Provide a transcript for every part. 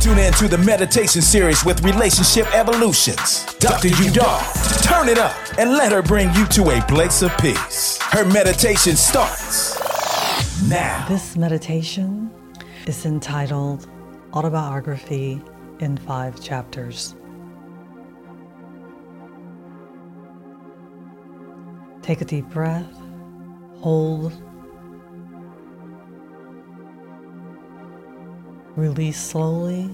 Tune in to the meditation series with Relationship Evolutions. Dr. Udar, turn it up and let her bring you to a place of peace. Her meditation starts now. This meditation is entitled Autobiography in Five Chapters. Take a deep breath, hold, release slowly.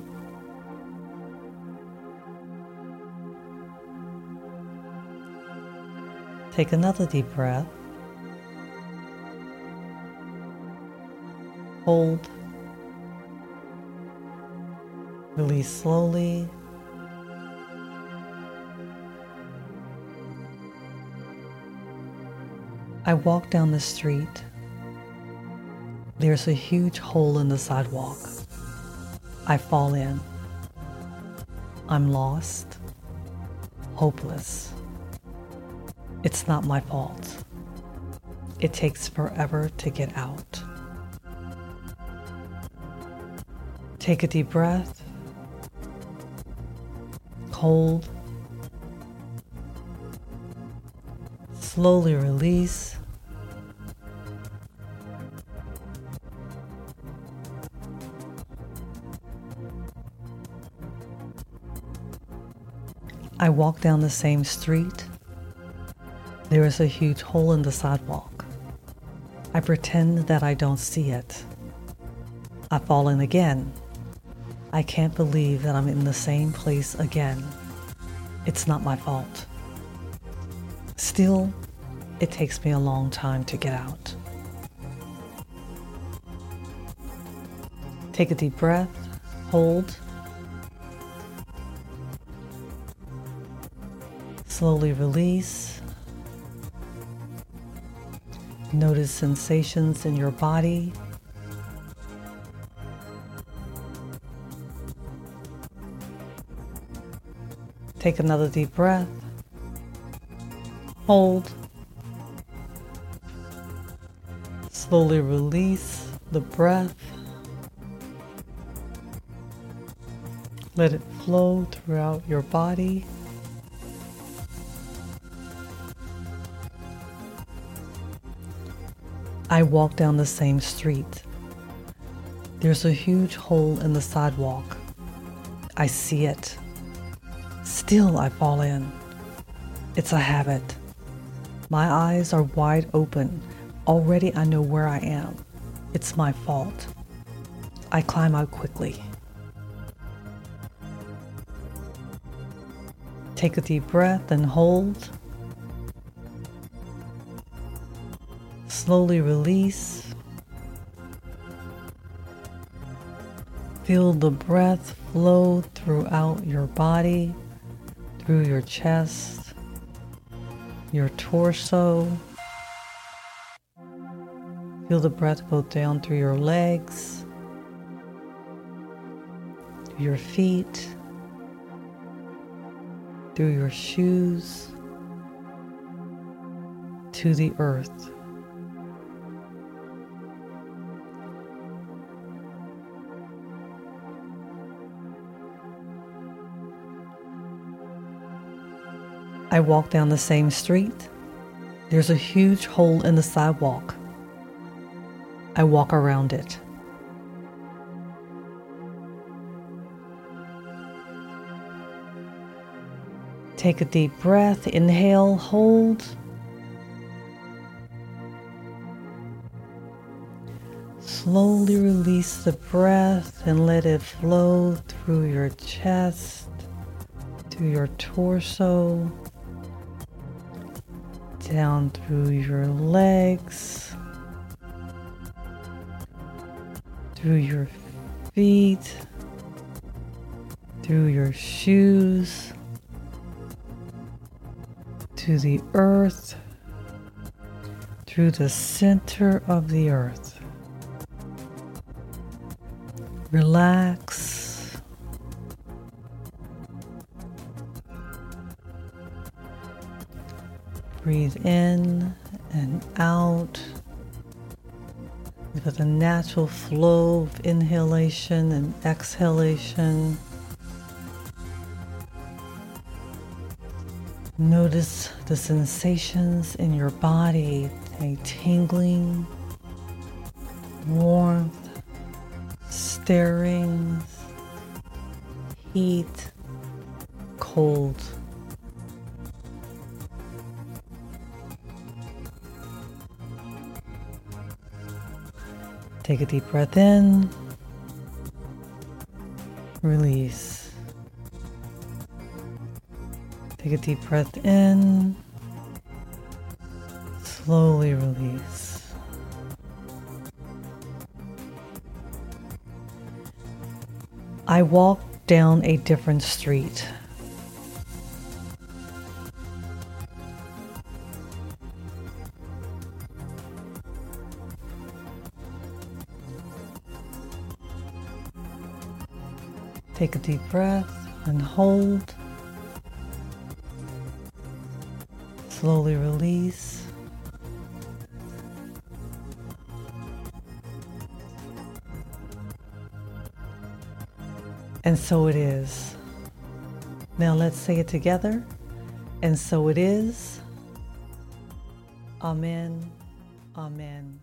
Take another deep breath. Hold. Release slowly. I walk down the street. There's a huge hole in the sidewalk. I fall in. I'm lost, hopeless. It's not my fault. It takes forever to get out. Take a deep breath. Hold. Slowly release. I walk down the same street. There is a huge hole in the sidewalk. I pretend that I don't see it. I fall in again. I can't believe that I'm in the same place again. It's not my fault. Still, it takes me a long time to get out. Take a deep breath, hold, Slowly release. Notice sensations in your body. Take another deep breath. Hold. Slowly release the breath. Let it flow throughout your body. I walk down the same street. There's a huge hole in the sidewalk. I see it. Still, I fall in. It's a habit. My eyes are wide open. Already, I know where I am. It's my fault. I climb out quickly. Take a deep breath and hold. Slowly release. Feel the breath flow throughout your body, through your chest, your torso. Feel the breath go down through your legs, your feet, through your shoes, to the earth. I walk down the same street. There's a huge hole in the sidewalk. I walk around it. Take a deep breath, inhale, hold. Slowly release the breath and let it flow through your chest, to your torso, down through your legs, through your feet, through your shoes, to the earth, through the center of the earth. Relax. Breathe in and out. with a natural flow of inhalation and exhalation. Notice the sensations in your body, a tingling, warmth, stirrings, heat, cold. Take a deep breath in, release. Take a deep breath in, slowly release. I walked down a different street. Take a deep breath and hold. Slowly release. And so it is. Now let's say it together. And so it is. Amen. Amen.